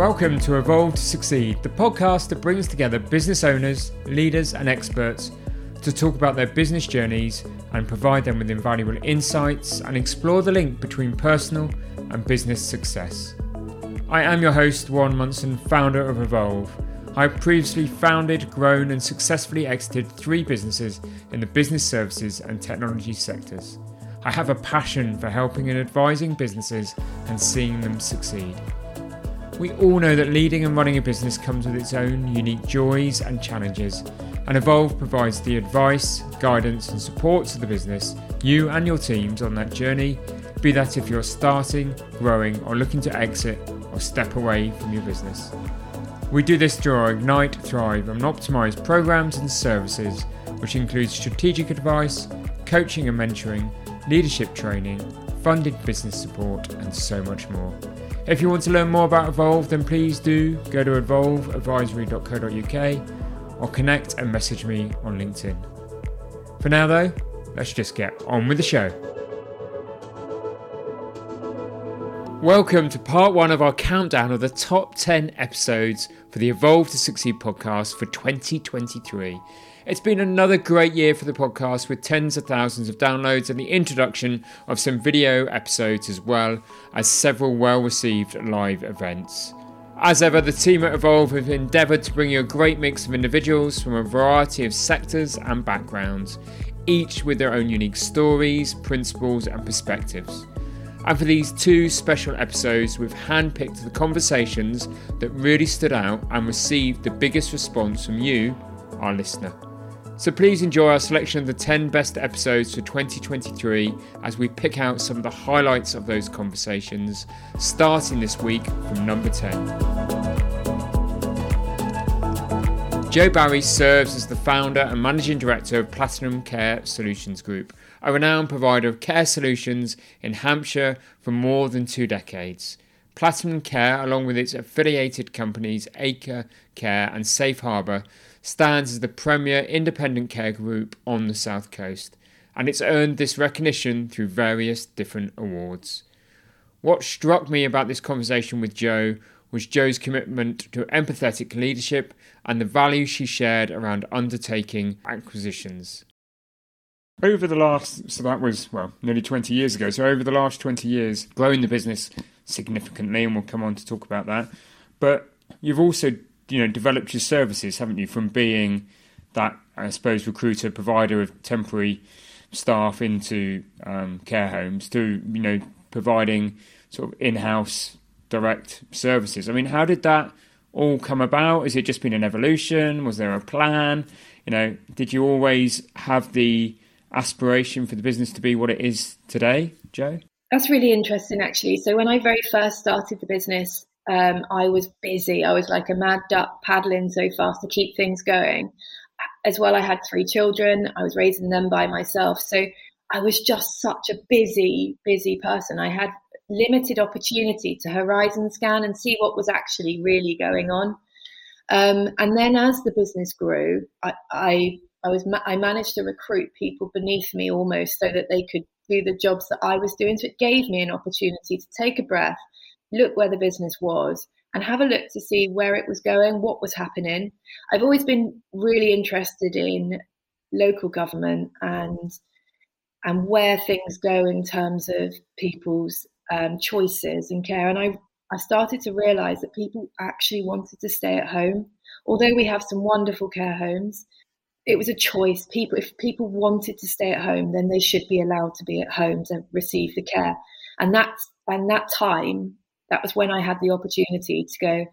Welcome to Evolve to Succeed, the podcast that brings together business owners, leaders, and experts to talk about their business journeys and provide them with invaluable insights and explore the link between personal and business success. I am your host, Warren Munson, founder of Evolve. I previously founded, grown, and successfully exited three businesses in the business services and technology sectors. I have a passion for helping and advising businesses and seeing them succeed. We all know that leading and running a business comes with its own unique joys and challenges, and Evolve provides the advice, guidance, and support to the business, you and your teams on that journey, be that if you're starting, growing, or looking to exit or step away from your business. We do this through our Ignite, Thrive, and Optimize programs and services, which include strategic advice, coaching and mentoring, leadership training, funded business support, and so much more. If you want to learn more about Evolve, then please do go to evolveadvisory.co.uk or connect and message me on LinkedIn. For now, though, let's just get on with the show. Welcome to part one of our countdown of the top 10 episodes for the Evolve to Succeed podcast for 2023. It's been another great year for the podcast with tens of thousands of downloads and the introduction of some video episodes as well as several well received live events. As ever, the team at Evolve have endeavoured to bring you a great mix of individuals from a variety of sectors and backgrounds, each with their own unique stories, principles, and perspectives. And for these two special episodes, we've handpicked the conversations that really stood out and received the biggest response from you, our listener. So please enjoy our selection of the 10 best episodes for 2023 as we pick out some of the highlights of those conversations, starting this week from number 10. Jo Barry serves as the founder and managing director of Platinum Care Solutions Group, a renowned provider of care solutions in Hampshire for more than two decades. Platinum Care, along with its affiliated companies Acre Care and Safe Harbour, stands as the premier independent care group on the South Coast, and it's earned this recognition through various different awards. What struck me about this conversation with Jo was Jo's commitment to empathetic leadership and the value she shared around undertaking acquisitions. Over the last, so that was, well, nearly 20 years ago. So, over the last 20 years, growing the business significantly, and we'll come on to talk about that. But you've also you know developed your services, haven't you, from being that I suppose recruiter provider of temporary staff into um, care homes to you know providing sort of in-house direct services. I mean, how did that all come about? Has it just been an evolution? Was there a plan? You know, did you always have the aspiration for the business to be what it is today, Jo? That's really interesting, actually. So when I very first started the business, um, I was busy. I was like a mad duck paddling so fast to keep things going. As well, I had three children. I was raising them by myself. So I was just such a busy, busy person. I had limited opportunity to horizon scan and see what was actually really going on. Um, and then as the business grew, I, I, I was I managed to recruit people beneath me almost so that they could do the jobs that I was doing. So it gave me an opportunity to take a breath look where the business was and have a look to see where it was going, what was happening. I've always been really interested in local government and and where things go in terms of people's um, choices and care. And I I started to realise that people actually wanted to stay at home, although we have some wonderful care homes. It was a choice. People, if people wanted to stay at home, then they should be allowed to be at home to receive the care. And that's and that time that was when I had the opportunity to go,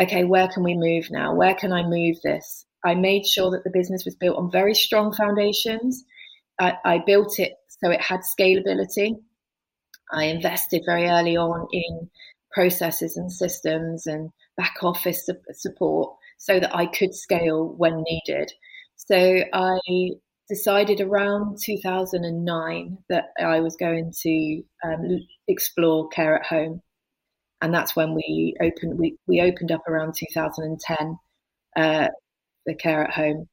okay, where can we move now? Where can I move this? I made sure that the business was built on very strong foundations. I, I built it so it had scalability. I invested very early on in processes and systems and back office support so that I could scale when needed. So I decided around 2009 that I was going to um, explore care at home and that's when we opened. We, we opened up around 2010, uh, the care at home,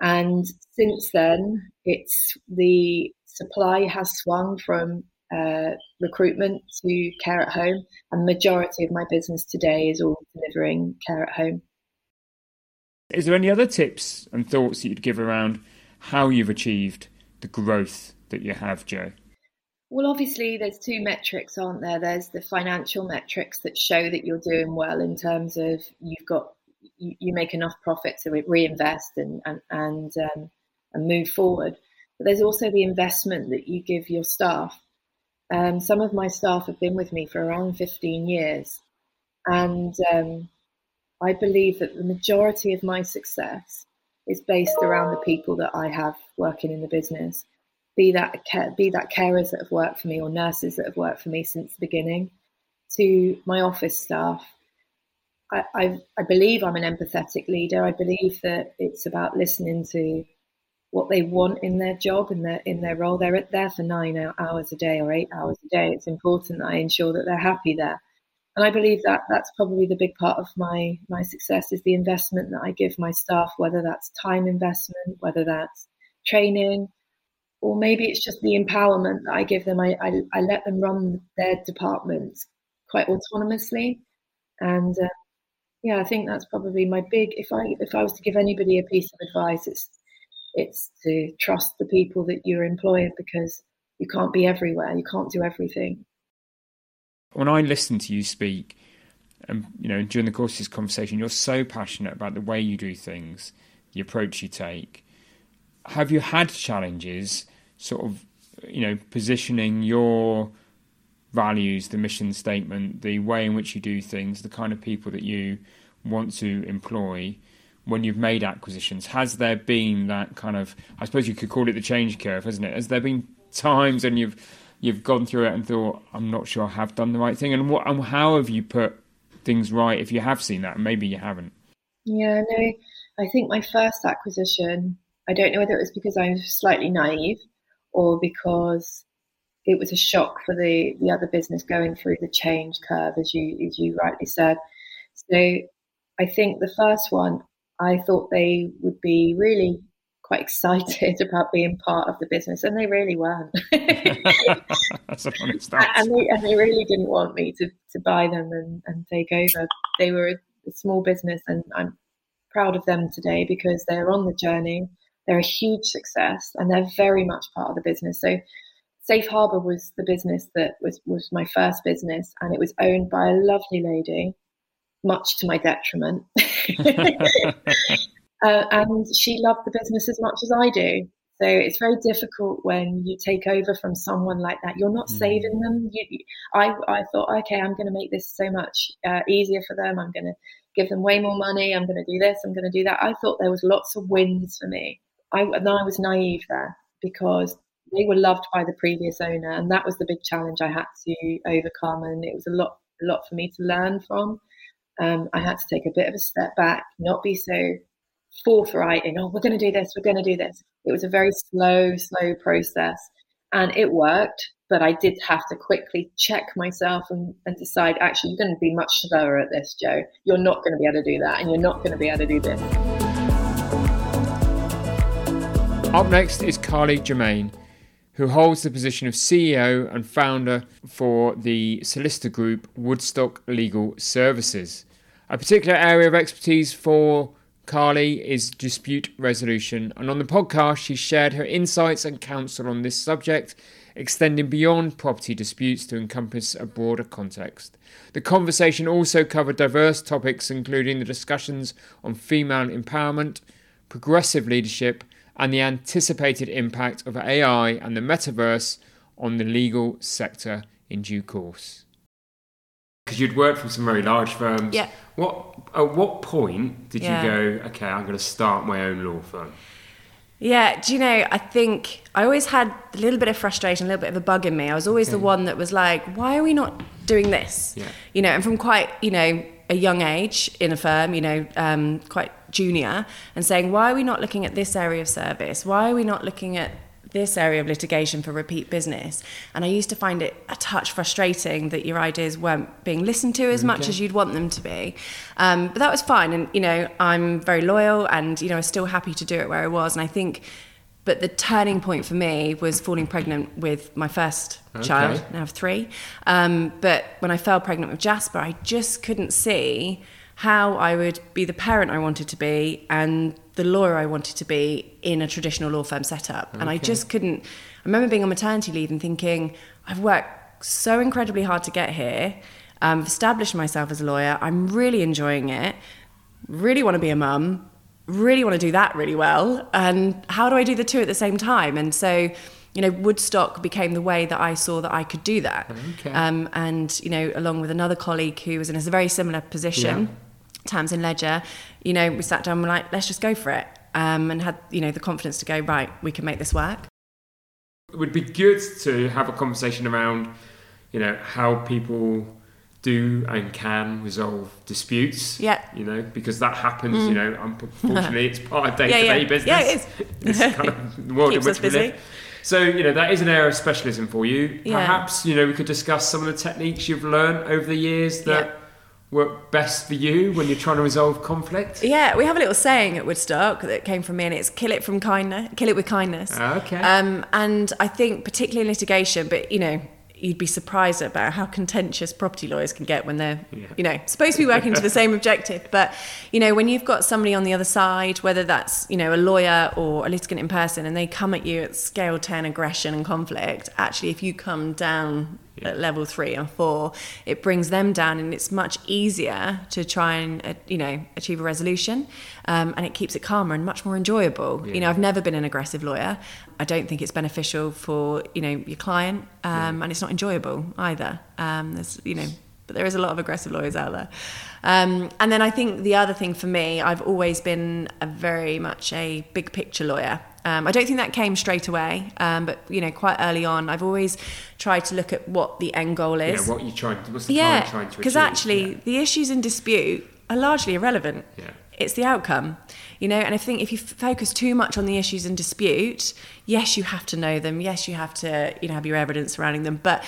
and since then, it's the supply has swung from uh, recruitment to care at home, and the majority of my business today is all delivering care at home. Is there any other tips and thoughts that you'd give around how you've achieved the growth that you have, Jo? Well, obviously, there's two metrics, aren't there? There's the financial metrics that show that you're doing well in terms of you've got you, you make enough profit to reinvest and and and, um, and move forward. But there's also the investment that you give your staff. Um, some of my staff have been with me for around 15 years, and um, I believe that the majority of my success is based around the people that I have working in the business. Be that be that carers that have worked for me or nurses that have worked for me since the beginning, to my office staff. I, I, I believe I'm an empathetic leader. I believe that it's about listening to what they want in their job in their in their role. They're there for nine hours a day or eight hours a day. It's important that I ensure that they're happy there. And I believe that that's probably the big part of my my success is the investment that I give my staff, whether that's time investment, whether that's training, or maybe it's just the empowerment that I give them. I, I, I let them run their departments quite autonomously, and uh, yeah, I think that's probably my big. If I if I was to give anybody a piece of advice, it's it's to trust the people that you're employing because you can't be everywhere. You can't do everything. When I listen to you speak, and um, you know, during the course of this conversation, you're so passionate about the way you do things, the approach you take. Have you had challenges, sort of, you know, positioning your values, the mission statement, the way in which you do things, the kind of people that you want to employ? when you've made acquisitions? Has there been that kind of, I suppose you could call it the change curve, hasn't it? Has there been times when you've you've gone through it and thought, I'm not sure I have done the right thing, and what and how have you put things right if you have seen that, and maybe you haven't? Yeah, no, I think my first acquisition, I don't know whether it was because I was slightly naive or because it was a shock for the the other business going through the change curve, as you as you rightly said. So I think the first one, I thought they would be really quite excited about being part of the business, and they really weren't. That's a funny start. And they, and they really didn't want me to, to buy them and, and take over. They were a small business, and I'm proud of them today because they're on the journey. They're a huge success, and they're very much part of the business. So Safe Harbour was the business that was, was my first business, and it was owned by a lovely lady much to my detriment. uh, and she loved the business as much as I do. So it's very difficult when you take over from someone like that. You're not mm. saving them. You, I, I thought, okay, I'm going to make this so much uh, easier for them. I'm going to give them way more money. I'm going to do this. I'm going to do that. I thought there was lots of wins for me. I, and I was naive there because they were loved by the previous owner, and that was the big challenge I had to overcome. And it was a lot, a lot for me to learn from um, I had to take a bit of a step back, not be so forthright in, oh, we're going to do this, we're going to do this. It was a very slow, slow process and it worked. But I did have to quickly check myself and, and decide actually, you're going to be much slower at this, Jo. You're not going to be able to do that, and you're not going to be able to do this. Up next is Carly Jermyn, who holds the position of CEO and founder for the solicitor group Woodstock Legal Services. A particular area of expertise for Carly is dispute resolution, and on the podcast, she shared her insights and counsel on this subject, extending beyond property disputes to encompass a broader context. The conversation also covered diverse topics, including the discussions on female empowerment, progressive leadership, and the anticipated impact of AI and the metaverse on the legal sector in due course. Because you'd worked for some very large firms. Yeah. What at what point did yeah. you go, okay, I'm going to start my own law firm? Yeah, do you know, I think I always had a little bit of frustration, a little bit of a bug in me. I was always okay. the one that was like, why are we not doing this? Yeah. You know, and from quite, you know, a young age in a firm, you know, um, quite junior, and saying, why are we not looking at this area of service? Why are we not looking at this area of litigation for repeat business. And I used to find it a touch frustrating that your ideas weren't being listened to as okay. much as you'd want them to be. Um, but that was fine. And, you know, I'm very loyal and, you know, I was still happy to do it where I was. And I think but the turning point for me was falling pregnant with my first Okay. child. Now I have three. Um, but when I fell pregnant with Jasper, I just couldn't see how I would be the parent I wanted to be and the lawyer I wanted to be in a traditional law firm setup. And I just couldn't. I remember being on maternity leave and thinking, I've worked so incredibly hard to get here. Um, I've established myself as a lawyer. I'm really enjoying it. Really want to be a mum. Really want to do that really well. And how do I do the two at the same time? And so, you know, Woodstock became the way that I saw that I could do that. Okay. Um, and, you know, along with another colleague who was in a very similar position, Yeah. Tamsin Ledger, you know, we sat down and were like, let's just go for it. Um, and had, you know, the confidence to go, right, we can make this work. It would be good to have a conversation around, you know, how people do and can resolve disputes. Yeah. Mm. You know, because that happens. You know, unfortunately, it's part of day-to-day business. Yeah, it is. it's kind of the world in which we busy. live. So you know that is an area of specialism for you. Yeah. Perhaps you know we could discuss some of the techniques you've learned over the years that Yeah. work best for you when you're trying to resolve conflict. Yeah, we have a little saying at Woodstock that came from me, and it's "kill it from kindness, kill it with kindness." Okay. Um, and I think particularly in litigation, but you know, you'd be surprised about how contentious property lawyers can get when they're, Yeah. you know, supposed to be working to the same objective. But you know, when you've got somebody on the other side, whether that's you know a lawyer or a litigant in person, and they come at you at scale ten aggression and conflict, actually, if you come down at level three and four, it brings them down, and it's much easier to try and uh, you know achieve a resolution, um, and it keeps it calmer and much more enjoyable. You know, I've never been an aggressive lawyer. I don't think it's beneficial for you know your client, um, and it's not enjoyable either. Um, there's you know, but there is a lot of aggressive lawyers out there. Um, and then I think the other thing for me, I've always been a very much a big picture lawyer. Um, I don't think that came straight away, um, but you know, quite early on, I've always tried to look at what the end goal is. Yeah, what you trying? What's the Yeah, trying to because actually, Yeah. the issues in dispute are largely irrelevant. Yeah. It's the outcome, you know. And I think if you f- focus too much on the issues in dispute, yes, you have to know them. Yes, you have to, you know, have your evidence surrounding them. But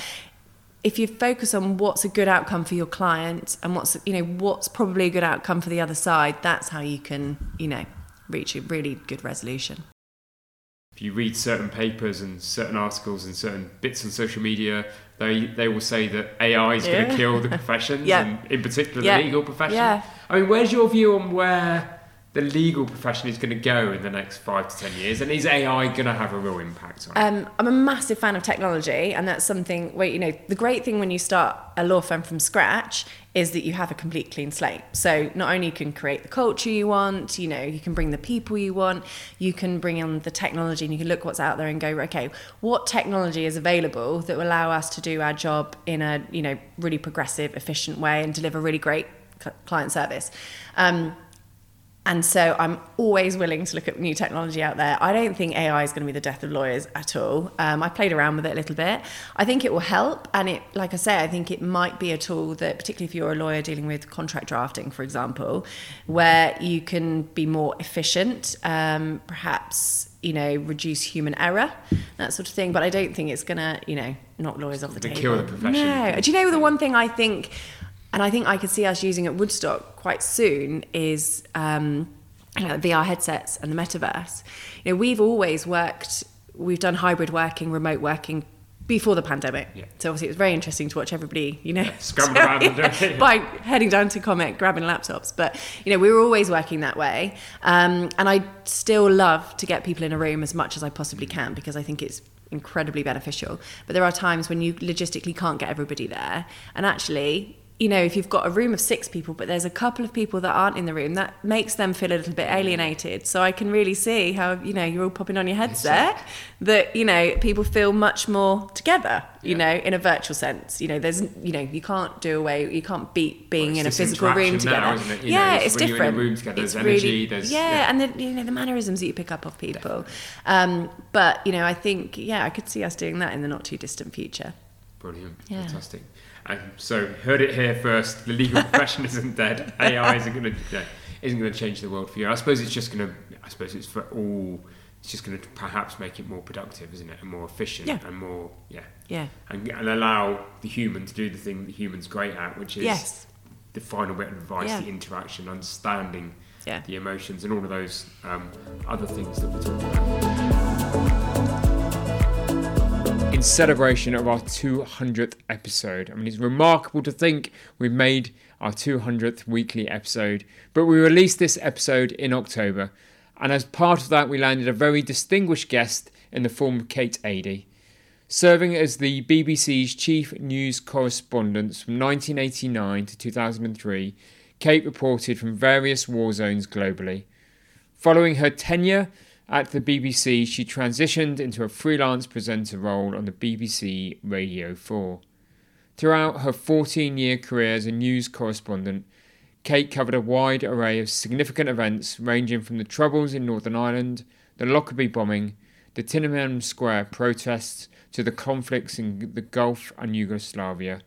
if you focus on what's a good outcome for your client and what's, you know, what's probably a good outcome for the other side, that's how you can, you know, reach a really good resolution. if you read certain papers and certain articles and certain bits on social media, they they will say that AI is going to kill the professions, Yeah. and in particular Yeah. the legal profession. Yeah. I mean, where's your view on where the legal profession is going to go in the next five to ten years, and is AI going to have a real impact on it? Um, I'm a massive fan of technology, and that's something where you know the great thing when you start a law firm from scratch is that you have a complete clean slate. So not only can create the culture you want, you know, you can bring the people you want, you can bring in the technology, and you can look what's out there and go, okay, what technology is available that will allow us to do our job in a you know really progressive, efficient way and deliver really great client service. Um, and so I'm always willing to look at new technology out there. I don't think AI is going to be the death of lawyers at all. Um, I played around with it a little bit. I think it will help. And it, like I say, I think it might be a tool that, particularly if you're a lawyer dealing with contract drafting, for example, where you can be more efficient, um, perhaps, you know, reduce human error, that sort of thing. But I don't think it's going to, you know, knock lawyers off the Gonna table. kill the profession. No. Do you know the one thing I think and I think I could see us using at Woodstock quite soon is um, you know, VR headsets and the metaverse. You know, we've always worked, we've done hybrid working, remote working before the pandemic. Yeah. So obviously it was very interesting to watch everybody, you know, scramble around it. by heading down to Comet, grabbing laptops. But you know, we were always working that way, um, and I still love to get people in a room as much as I possibly can because I think it's incredibly beneficial. But there are times when you logistically can't get everybody there, and actually. You know, if you've got a room of six people, but there's a couple of people that aren't in the room, that makes them feel a little bit alienated. So I can really see how, you know, you're all popping on your headset, that, you know, people feel much more together, you Yeah. know, in a virtual sense. You know, there's, you know, you can't do away, you can't beat being Well, in a physical room together. now, it? You know, yeah, it's it's when you're in a different. room together, It's there's energy, there's- yeah, yeah. and the you know the mannerisms that you pick up of people. Um, but you know, I think yeah, I could see us doing that in the not too distant future. Brilliant, Yeah. fantastic. And so heard it here first. The legal profession isn't dead. AI isn't going to no, isn't going to change the world for you. I suppose it's just going to. I suppose it's for all. It's just going to perhaps make it more productive, isn't it, and more efficient Yeah. and more yeah, Yeah. and, and allow the human to do the thing that humans great at, which is Yes. the final bit of advice, Yeah. the interaction, understanding Yeah. the emotions and all of those um, other things that we talked about. Celebration of our 200th episode, I mean, it's remarkable to think we've made our 200th weekly episode, but we released this episode in October, and as part of that, we landed a very distinguished guest in the form of Kate Adie. Serving as the BBC's chief news correspondent from 1989 to 2003, Kate reported from various war zones globally. Following her tenure at the BBC, she transitioned into a freelance presenter role on the BBC Radio 4. Throughout her 14 year career as a news correspondent, Kate covered a wide array of significant events ranging from the Troubles in Northern Ireland, the Lockerbie bombing, the Tiananmen Square protests, to the conflicts in the Gulf and Yugoslavia.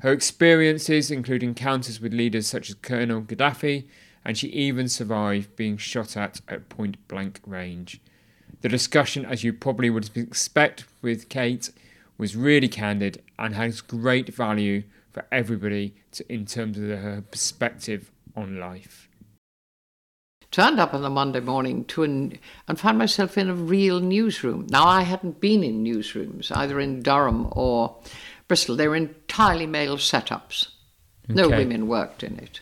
Her experiences include encounters with leaders such as Colonel Gaddafi, and she even survived being shot at at point blank range. The discussion, as you probably would expect with Kate, was really candid and has great value for everybody to, in terms of her perspective on life turned up on the Monday morning to an, and found myself in a real newsroom. Now, I hadn't been in newsrooms, either in Durham or Bristol. They were entirely male setups. No women worked in it.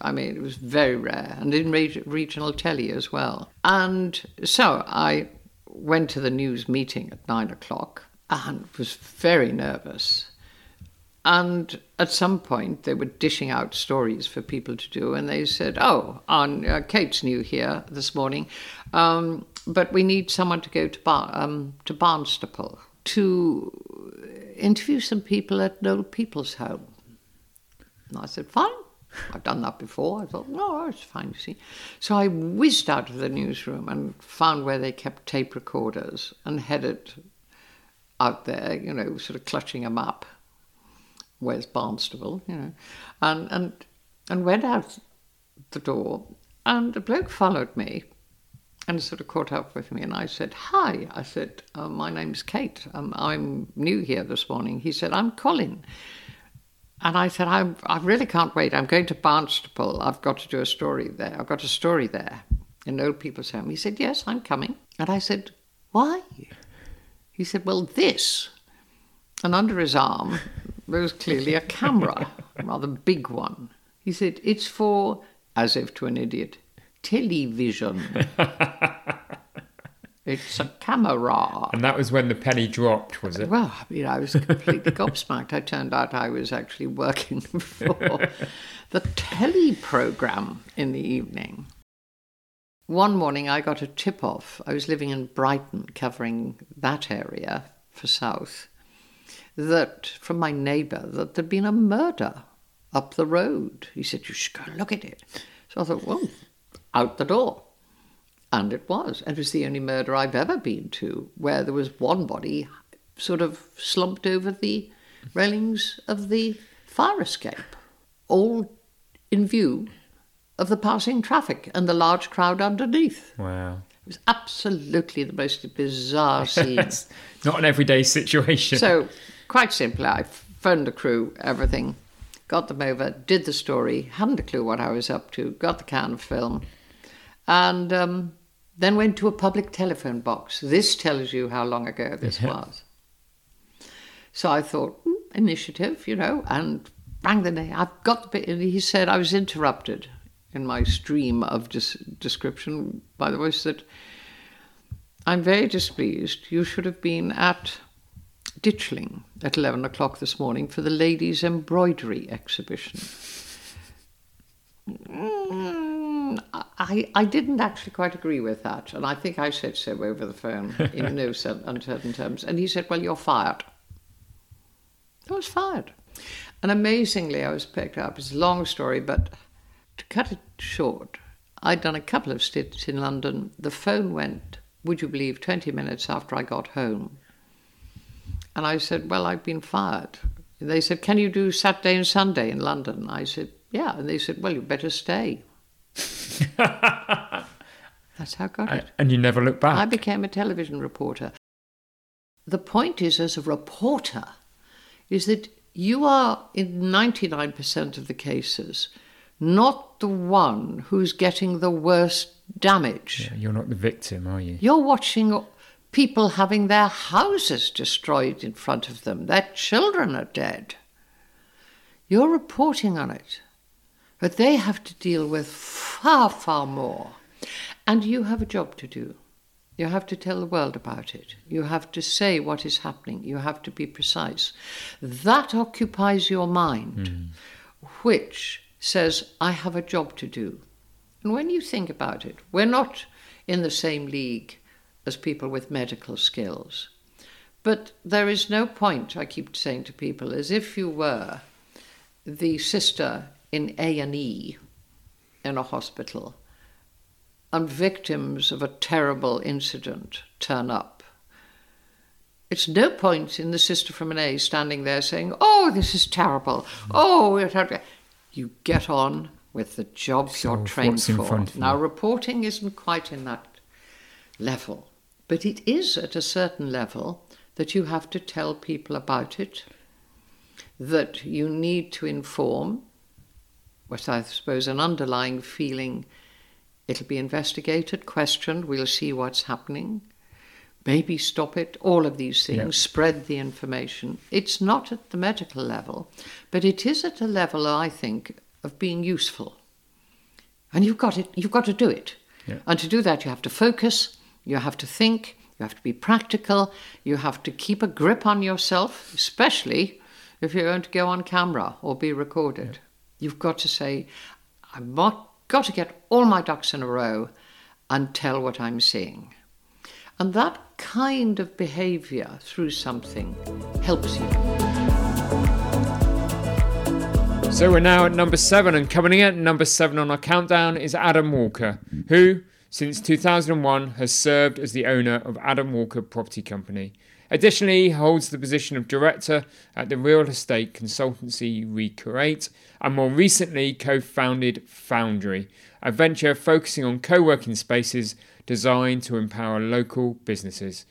I mean, it was very rare, and in reg- regional telly as well. And so I went to the news meeting at nine o'clock and was very nervous. And at some point, they were dishing out stories for people to do, and they said, "Oh, on uh, Kate's new here this morning, um, but we need someone to go to Bar- um, to Barnstaple to interview some people at an old People's home." And I said, "Fine." I've done that before. I thought, no, it's fine, you see. So I whizzed out of the newsroom and found where they kept tape recorders and headed out there, you know, sort of clutching a map where's Barnstaple, you know, and and and went out the door, and a bloke followed me, and sort of caught up with me, and I said, "Hi," I said, uh, "My name's Kate. Um, I'm new here this morning." He said, "I'm Colin." And I said, I, I really can't wait. I'm going to Barnstaple. I've got to do a story there. I've got a story there in Old People's Home. He said, Yes, I'm coming. And I said, Why? He said, Well, this. And under his arm, there was clearly a camera, a rather big one. He said, It's for, as if to an idiot, television. it's a camera. And that was when the penny dropped, was it? Well, I mean, I was completely gobsmacked. I turned out I was actually working for the telly program in the evening. One morning, I got a tip off. I was living in Brighton, covering that area for South, that from my neighbour that there'd been a murder up the road. He said, You should go and look at it. So I thought, Well, out the door. And it was. And it was the only murder I've ever been to where there was one body sort of slumped over the railings of the fire escape, all in view of the passing traffic and the large crowd underneath. Wow. It was absolutely the most bizarre scene. Not an everyday situation. so, quite simply, I phoned the crew, everything, got them over, did the story, hadn't a clue what I was up to, got the can of film, and um, then went to a public telephone box. This tells you how long ago this was. So I thought, "Hmm, initiative, you know, and rang the name. I've got the bit. And he said I was interrupted in my stream of dis- description by the voice that I'm very displeased. You should have been at Ditchling at 11 o'clock this morning for the ladies' embroidery exhibition. Mm, Mm, I, I didn't actually quite agree with that, and I think I said so over the phone in no cer- uncertain terms. And he said, Well, you're fired. I was fired. And amazingly, I was picked up. It's a long story, but to cut it short, I'd done a couple of stints in London. The phone went, would you believe, 20 minutes after I got home. And I said, Well, I've been fired. They said, Can you do Saturday and Sunday in London? I said, Yeah. And they said, Well, you better stay. That's how I got it. and you never look back. I became a television reporter. The point is, as a reporter, is that you are, in 99% of the cases, not the one who's getting the worst damage. Yeah, you're not the victim, are you? You're watching people having their houses destroyed in front of them, their children are dead. You're reporting on it. But they have to deal with far, far more. And you have a job to do. You have to tell the world about it. You have to say what is happening. You have to be precise. That occupies your mind, mm. which says, I have a job to do. And when you think about it, we're not in the same league as people with medical skills. But there is no point, I keep saying to people, as if you were the sister in A&E in a hospital and victims of a terrible incident turn up. It's no point in the sister from an A standing there saying, Oh, this is terrible. Oh, you get on with the job so you're trained for. Now, reporting isn't quite in that level, but it is at a certain level that you have to tell people about it, that you need to inform, with, I suppose, an underlying feeling it'll be investigated, questioned, we'll see what's happening. Maybe stop it, all of these things, yep. spread the information. It's not at the medical level, but it is at a level, I think, of being useful. And you've got it, you've got to do it. Yep. And to do that, you have to focus, you have to think, you have to be practical, you have to keep a grip on yourself, especially if you're going to go on camera or be recorded. Yep. You've got to say, I've got to get all my ducks in a row and tell what I'm seeing. And that kind of behavior through something helps you. So we're now at number seven, and coming in at number seven on our countdown is Adam Walker, who, since 2001, has served as the owner of Adam Walker Property Company. Additionally, he holds the position of director at the real estate consultancy Recreate, and more recently co founded Foundry, a venture focusing on co working spaces designed to empower local businesses.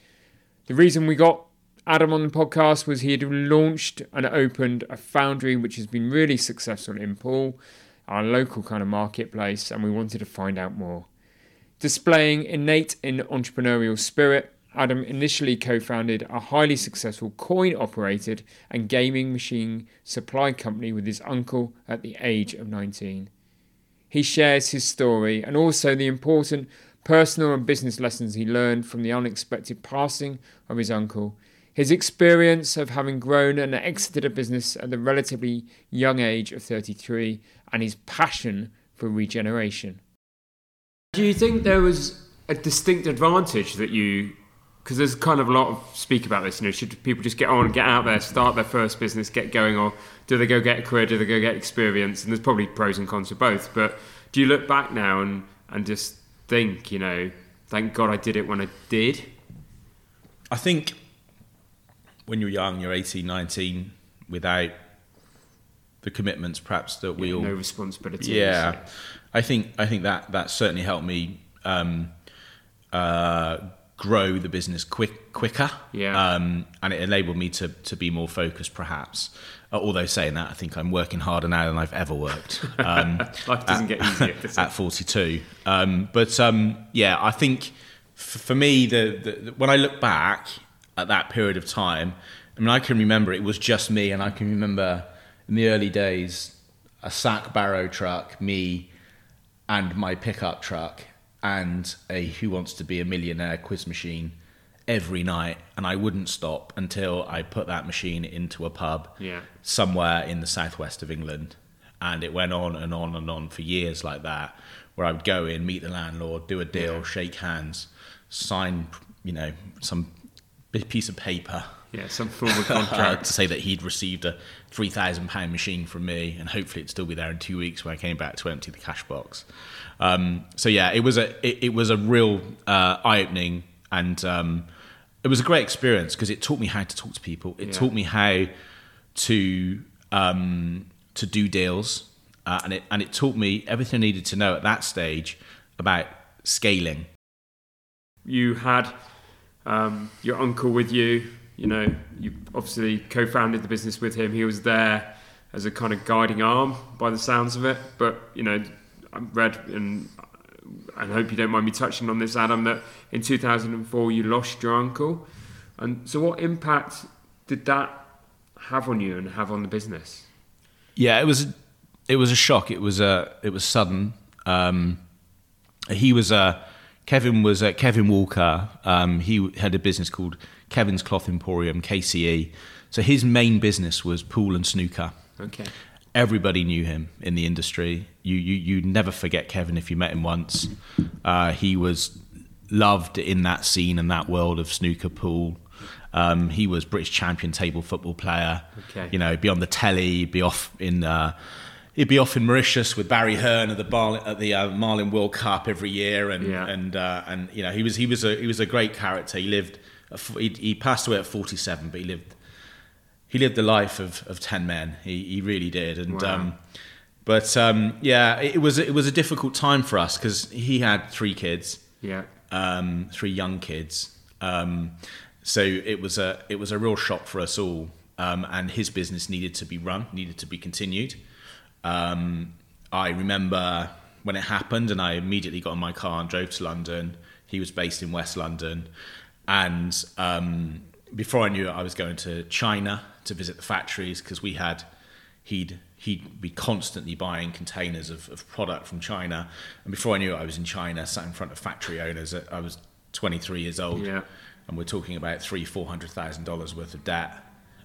The reason we got Adam on the podcast was he had launched and opened a foundry which has been really successful in Poole, our local kind of marketplace, and we wanted to find out more. Displaying innate in entrepreneurial spirit, Adam initially co founded a highly successful coin operated and gaming machine supply company with his uncle at the age of 19. He shares his story and also the important personal and business lessons he learned from the unexpected passing of his uncle his experience of having grown and exited a business at the relatively young age of 33, and his passion for regeneration. Do you think there was a distinct advantage that you because there's kind of a lot of speak about this. You know, should people just get on, get out there, start their first business, get going, or do they go get a career? Do they go get experience? And there's probably pros and cons to both. But do you look back now and and just think, you know, thank God I did it when I did? I think when you're young, you're 18, 19, without the commitments perhaps that we yeah, all no responsibility. Yeah. I think I think that that certainly helped me um, uh, grow the business quick quicker. Yeah, um, and it enabled me to to be more focused, perhaps. Uh, although saying that, I think I'm working harder now than I've ever worked. Um, Life doesn't at, get easier at 42. Um, but um, yeah, I think f- for me, the, the, when I look back, at that period of time. I mean, I can remember it was just me, and I can remember in the early days a sack barrow truck, me, and my pickup truck, and a Who Wants to Be a Millionaire quiz machine every night, and I wouldn't stop until I put that machine into a pub yeah. somewhere in the southwest of England. And it went on and on and on for years like that, where I would go in, meet the landlord, do a deal, yeah. shake hands, sign, you know, some piece of paper. Yeah, some form of contract to say that he'd received a three thousand pound machine from me, and hopefully it'd still be there in two weeks when I came back to empty the cash box. Um, so yeah, it was a it, it was a real uh, eye opening, and um, it was a great experience because it taught me how to talk to people. It yeah. taught me how to um, to do deals, uh, and it and it taught me everything I needed to know at that stage about scaling. You had um, your uncle with you. You know, you obviously co-founded the business with him. He was there as a kind of guiding arm by the sounds of it. But you know, read and I hope you don't mind me touching on this, Adam, that in 2004 you lost your uncle. And so, what impact did that have on you and have on the business? Yeah, it was it was a shock. It was a it was sudden. Um, he was a Kevin was a, Kevin Walker. Um, he had a business called Kevin's Cloth Emporium (KCE). So his main business was pool and snooker. Okay. Everybody knew him in the industry. You you you never forget Kevin if you met him once. Uh, he was loved in that scene and that world of snooker pool. Um, he was British champion table football player. Okay. You know, be on the telly, be off in. Uh, he'd be off in Mauritius with Barry Hearn at the Bar- at the uh, Marlin World Cup every year, and Yeah. and uh, and you know he was he was a he was a great character. He lived. He, he passed away at forty seven, but he lived he lived the life of, of ten men. He he really did, and Wow. um, but um, yeah, it, was it was a difficult time for us because he had three kids Yeah. um, three young kids. Um, so it was a it was a real shock for us all, um, and his business needed to be run, needed to be continued. Um, I remember when it happened, and I immediately got in my car and drove to London. He was based in West London, and um, before I knew it, I was going to China to visit the factories because we had he'd he'd be constantly buying containers of, of product from China. And before I knew it, I was in China, sat in front of factory owners. I was 23 years old, Yeah. and we're talking about three, four hundred thousand dollars worth of debt.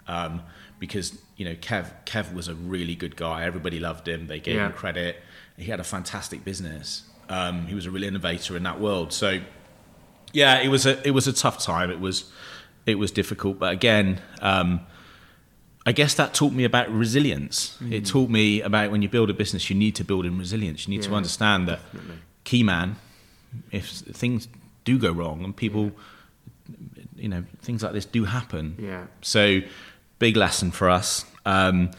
Um, because you know Kev Kev was a really good guy. Everybody loved him. They gave Yeah. him credit. He had a fantastic business. Um, he was a real innovator in that world. So yeah, it was a it was a tough time. It was it was difficult, but again, um, I guess that taught me about resilience. It taught me about when you build a business, you need to build in resilience. You need to understand that key man, if things do go wrong and people, you know, things like this do happen. Yeah. So, big lesson for us. Um,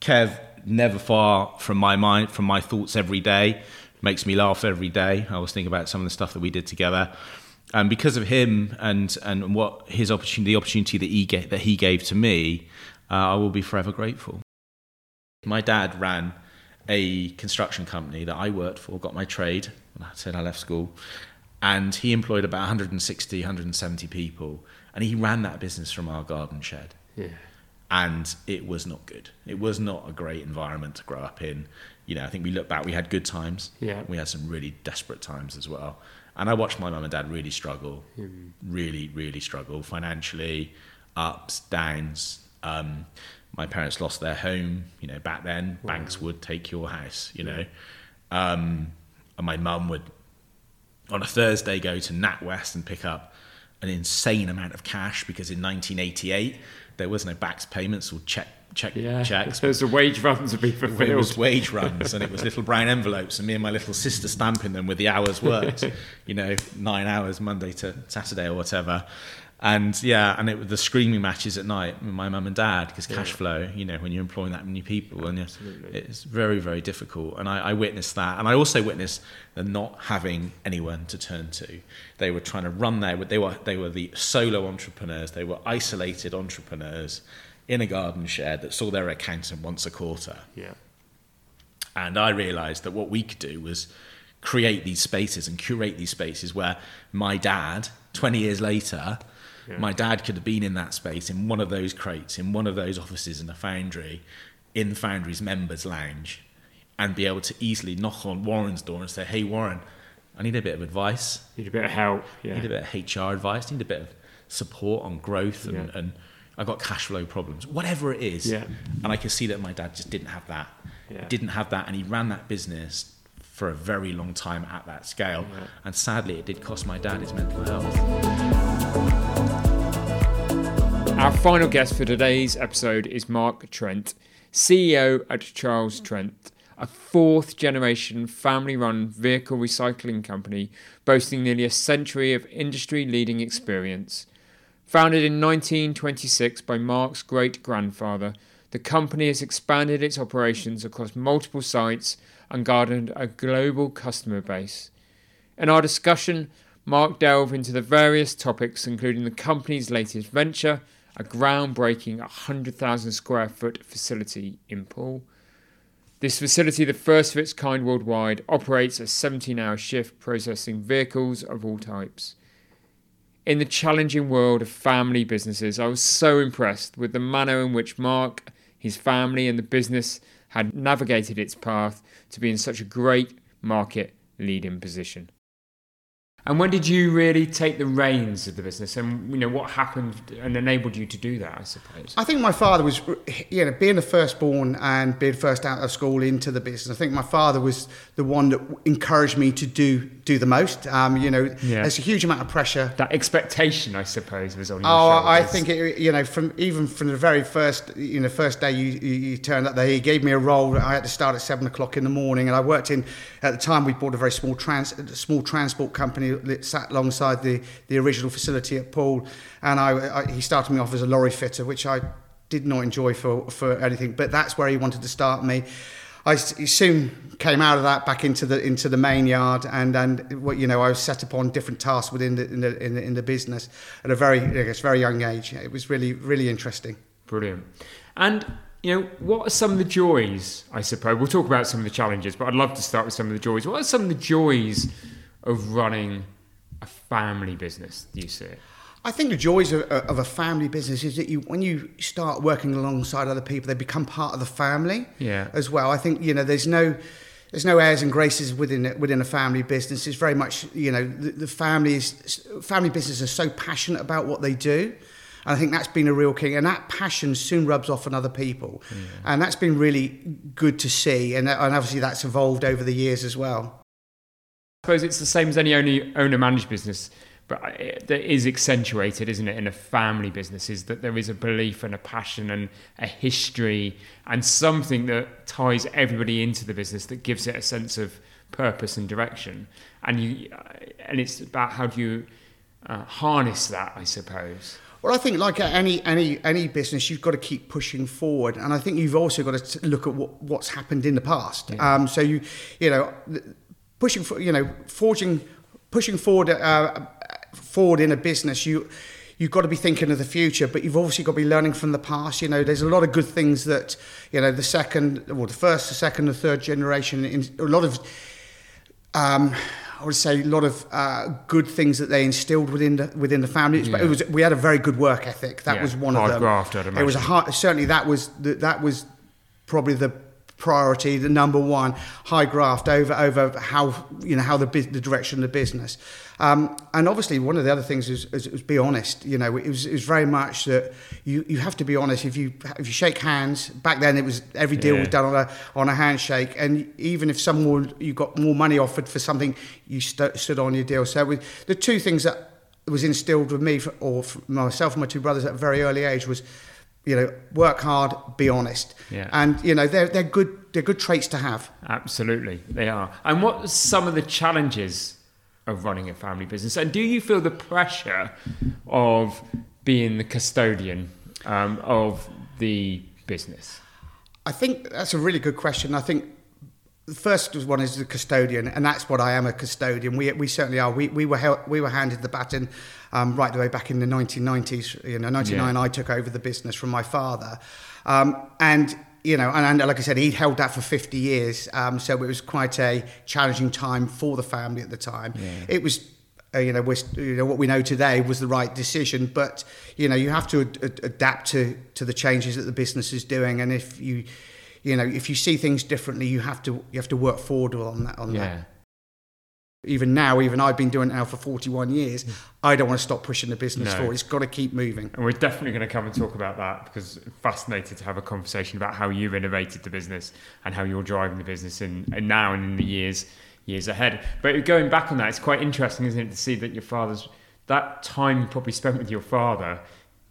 Kev, never far from my mind, from my thoughts every day. Makes me laugh every day. I always think about some of the stuff that we did together. And because of him and, and what his opportunity, the opportunity that he, ga- that he gave to me, uh, I will be forever grateful. My dad ran a construction company that I worked for, got my trade when I said I left school, and he employed about 160, 170 people, and he ran that business from our garden shed. Yeah. And it was not good. It was not a great environment to grow up in. You know, I think we look back, we had good times. Yeah. We had some really desperate times as well. And I watched my mum and dad really struggle, Hmm. really, really struggle financially, ups, downs. Um, my parents lost their home. You know, back then, banks would take your house. You know, um, and my mum would on a Thursday go to NatWest and pick up an insane amount of cash because in 1988 there was no BACS payments or check check Yeah. checks. So the wage runs would be It fulfilled. was wage runs and it was little brown envelopes and me and my little sister stamping them with the hours worked, you know, nine hours Monday to Saturday or whatever. And yeah, and it was the screaming matches at night with my mum and dad because cash flow, you know, when you're employing that many people, and it's very, very difficult. And I, I witnessed that, and I also witnessed them not having anyone to turn to. They were trying to run there, but they were they were the solo entrepreneurs, they were isolated entrepreneurs in a garden shed that saw their accountant once a quarter. yeah. And I realized that what we could do was create these spaces and curate these spaces where my dad, 20 years later, my dad could have been in that space in one of those crates, in one of those offices in the foundry, in the foundry's members' lounge, and be able to easily knock on Warren's door and say, Hey, Warren, I need a bit of advice. Need a bit of help. Yeah. need a bit of HR advice, need a bit of support on growth and, Yeah. and I've got cash flow problems, whatever it is. Yeah. And I could see that my dad just didn't have that. Yeah. Didn't have that and he ran that business for a very long time at that scale. Yeah. And sadly it did cost my dad his mental health. Our final guest for today's episode is Marc Trent, CEO at Charles Trent, a fourth generation family run vehicle recycling company boasting nearly a century of industry leading experience. Founded in 1926 by Marc's great grandfather, the company has expanded its operations across multiple sites and garnered a global customer base. In our discussion, Marc delved into the various topics, including the company's latest venture a groundbreaking 100,000 square foot facility in Poole. This facility, the first of its kind worldwide, operates a 17 hour shift processing vehicles of all types. In the challenging world of family businesses, I was so impressed with the manner in which Marc, his family, and the business had navigated its path to be in such a great market leading position. And when did you really take the reins of the business, and you know what happened and enabled you to do that? I suppose. I think my father was, you know, being the firstborn and being first out of school into the business. I think my father was the one that encouraged me to do do the most. Um, you know, Yeah. there's a huge amount of pressure. That expectation, I suppose, was on your Oh, shoulders. I think it, you know from even from the very first you know first day you, you, you turned up there, he gave me a role. I had to start at seven o'clock in the morning, and I worked in at the time we bought a very small trans small transport company that sat alongside the the original facility at Paul. and I, I he started me off as a lorry fitter, which I did not enjoy for for anything, but that's where he wanted to start me. I soon came out of that back into the into the main yard, and and what you know I was set upon different tasks within the in the in the, in the business at a very I guess very young age. It was really really interesting. Brilliant. And you know, what are some of the joys? I suppose we'll talk about some of the challenges, but I'd love to start with some of the joys. What are some of the joys of running a family business? Do you see it? I think the joys of, uh, of a family business is that you when you start working alongside other people, they become part of the family. Yeah. As well, I think you know there's no there's no airs and graces within it, within a family business. It's very much you know the, the family is family businesses are so passionate about what they do. And I think that's been a real king, and that passion soon rubs off on other people, and that's been really good to see. And, and obviously, that's evolved over the years as well. I suppose it's the same as any owner, owner managed business, but it, that is accentuated, isn't it, in a family business, is that there is a belief and a passion and a history and something that ties everybody into the business that gives it a sense of purpose and direction. And you, and it's about how do you uh, harness that, I suppose. Well, I think like any any any business, you've got to keep pushing forward, and I think you've also got to look at what, what's happened in the past. Um, so you you know pushing for you know forging pushing forward uh, forward in a business you. You've got to be thinking of the future, but you've obviously got to be learning from the past. You know, there's a lot of good things that, you know, the second, well, the first, the second, the third generation, in, a lot of um, I would say a lot of uh, good things that they instilled within the within the family. Yeah. But it was we had a very good work ethic. That Yeah, was one hard of them. graft, I'd imagine. it was a hard, certainly that was the, that was probably the priority, the number one high graft over over how you know how the the direction of the business. Um, and obviously, one of the other things is, is, is be honest. You know, it was, it was very much that you, you have to be honest. If you if you shake hands, back then it was every deal was done on a on a handshake, and even if someone you got more money offered for something, you st- stood on your deal. So with the two things that was instilled with me for, or for myself and my two brothers at a very early age was, you know, work hard, be honest, Yeah. and you know they're they're good they're good traits to have. Absolutely, they are. And what are some of the challenges of running a family business? And do you feel the pressure of being the custodian um, of the business? I think that's a really good question. I think the first one is the custodian, and that's what I am a custodian. We, we certainly are. We, we, were held, we were handed the baton um, right the way back in the 1990s. You know, 99, Yeah. I took over the business from my father. Um, and, you know, and, and like I said, he'd held that for 50 years. Um, so it was quite a challenging time for the family at the time. It was uh, you know, we're, you know, what we know today was the right decision, but you know, you have to ad- adapt to to the changes that the business is doing, and if you, you know, if you see things differently, you have to you have to work forward on that on that. Yeah. Even now, even I've been doing it now for 41 years, hmm. I don't want to stop pushing the business No. forward. It's got to keep moving. And we're definitely going to come and talk about that because I'm fascinated to have a conversation about how you've innovated the business and how you're driving the business in, and now and in the years years ahead. But going back on that, it's quite interesting, isn't it, to see that your father's that time you probably spent with your father,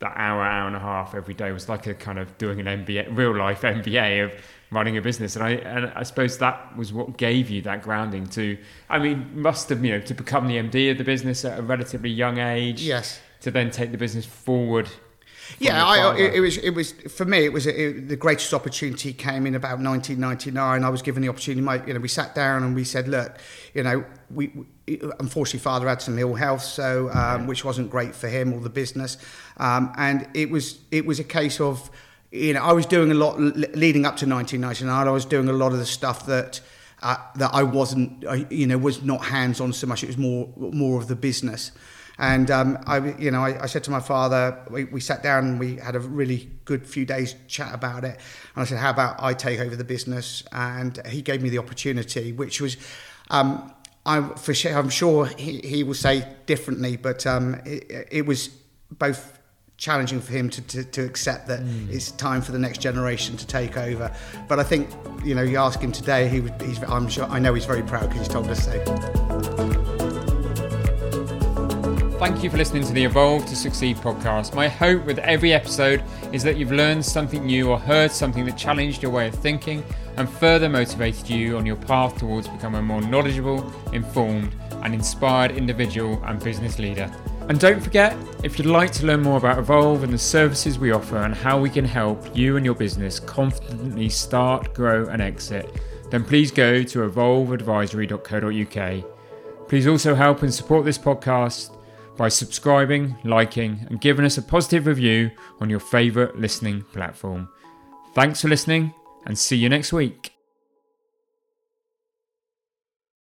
that hour, hour and a half every day was like a kind of doing an MBA, real life MBA of running a business. And I and I suppose that was what gave you that grounding to I mean, must have, you know, to become the MD of the business at a relatively young age Yes. to then take the business forward Yeah, I, it, it was. It was for me. It was it, the greatest opportunity came in about 1999. I was given the opportunity. My, you know, we sat down and we said, look, you know, we, we unfortunately father had some ill health, so um, which wasn't great for him or the business, um, and it was it was a case of, you know, I was doing a lot leading up to 1999. I was doing a lot of the stuff that. Uh, that I wasn't, uh, you know, was not hands on so much. It was more, more of the business. And um, I, you know, I, I said to my father, we, we sat down and we had a really good few days chat about it. And I said, how about I take over the business? And he gave me the opportunity, which was, um, I'm for sure, I'm sure he, he will say differently, but um, it, it was both challenging for him to, to, to accept that it's time for the next generation to take over. But I think, you know, you ask him today, he would, he's, I'm sure, I know he's very proud because he's told us so. Thank you for listening to the Evolve to Succeed podcast. My hope with every episode is that you've learned something new or heard something that challenged your way of thinking and further motivated you on your path towards becoming a more knowledgeable, informed, and inspired individual and business leader. And don't forget, if you'd like to learn more about Evolve and the services we offer and how we can help you and your business confidently start, grow, and exit, then please go to evolveadvisory.co.uk. Please also help and support this podcast by subscribing, liking, and giving us a positive review on your favourite listening platform. Thanks for listening and see you next week.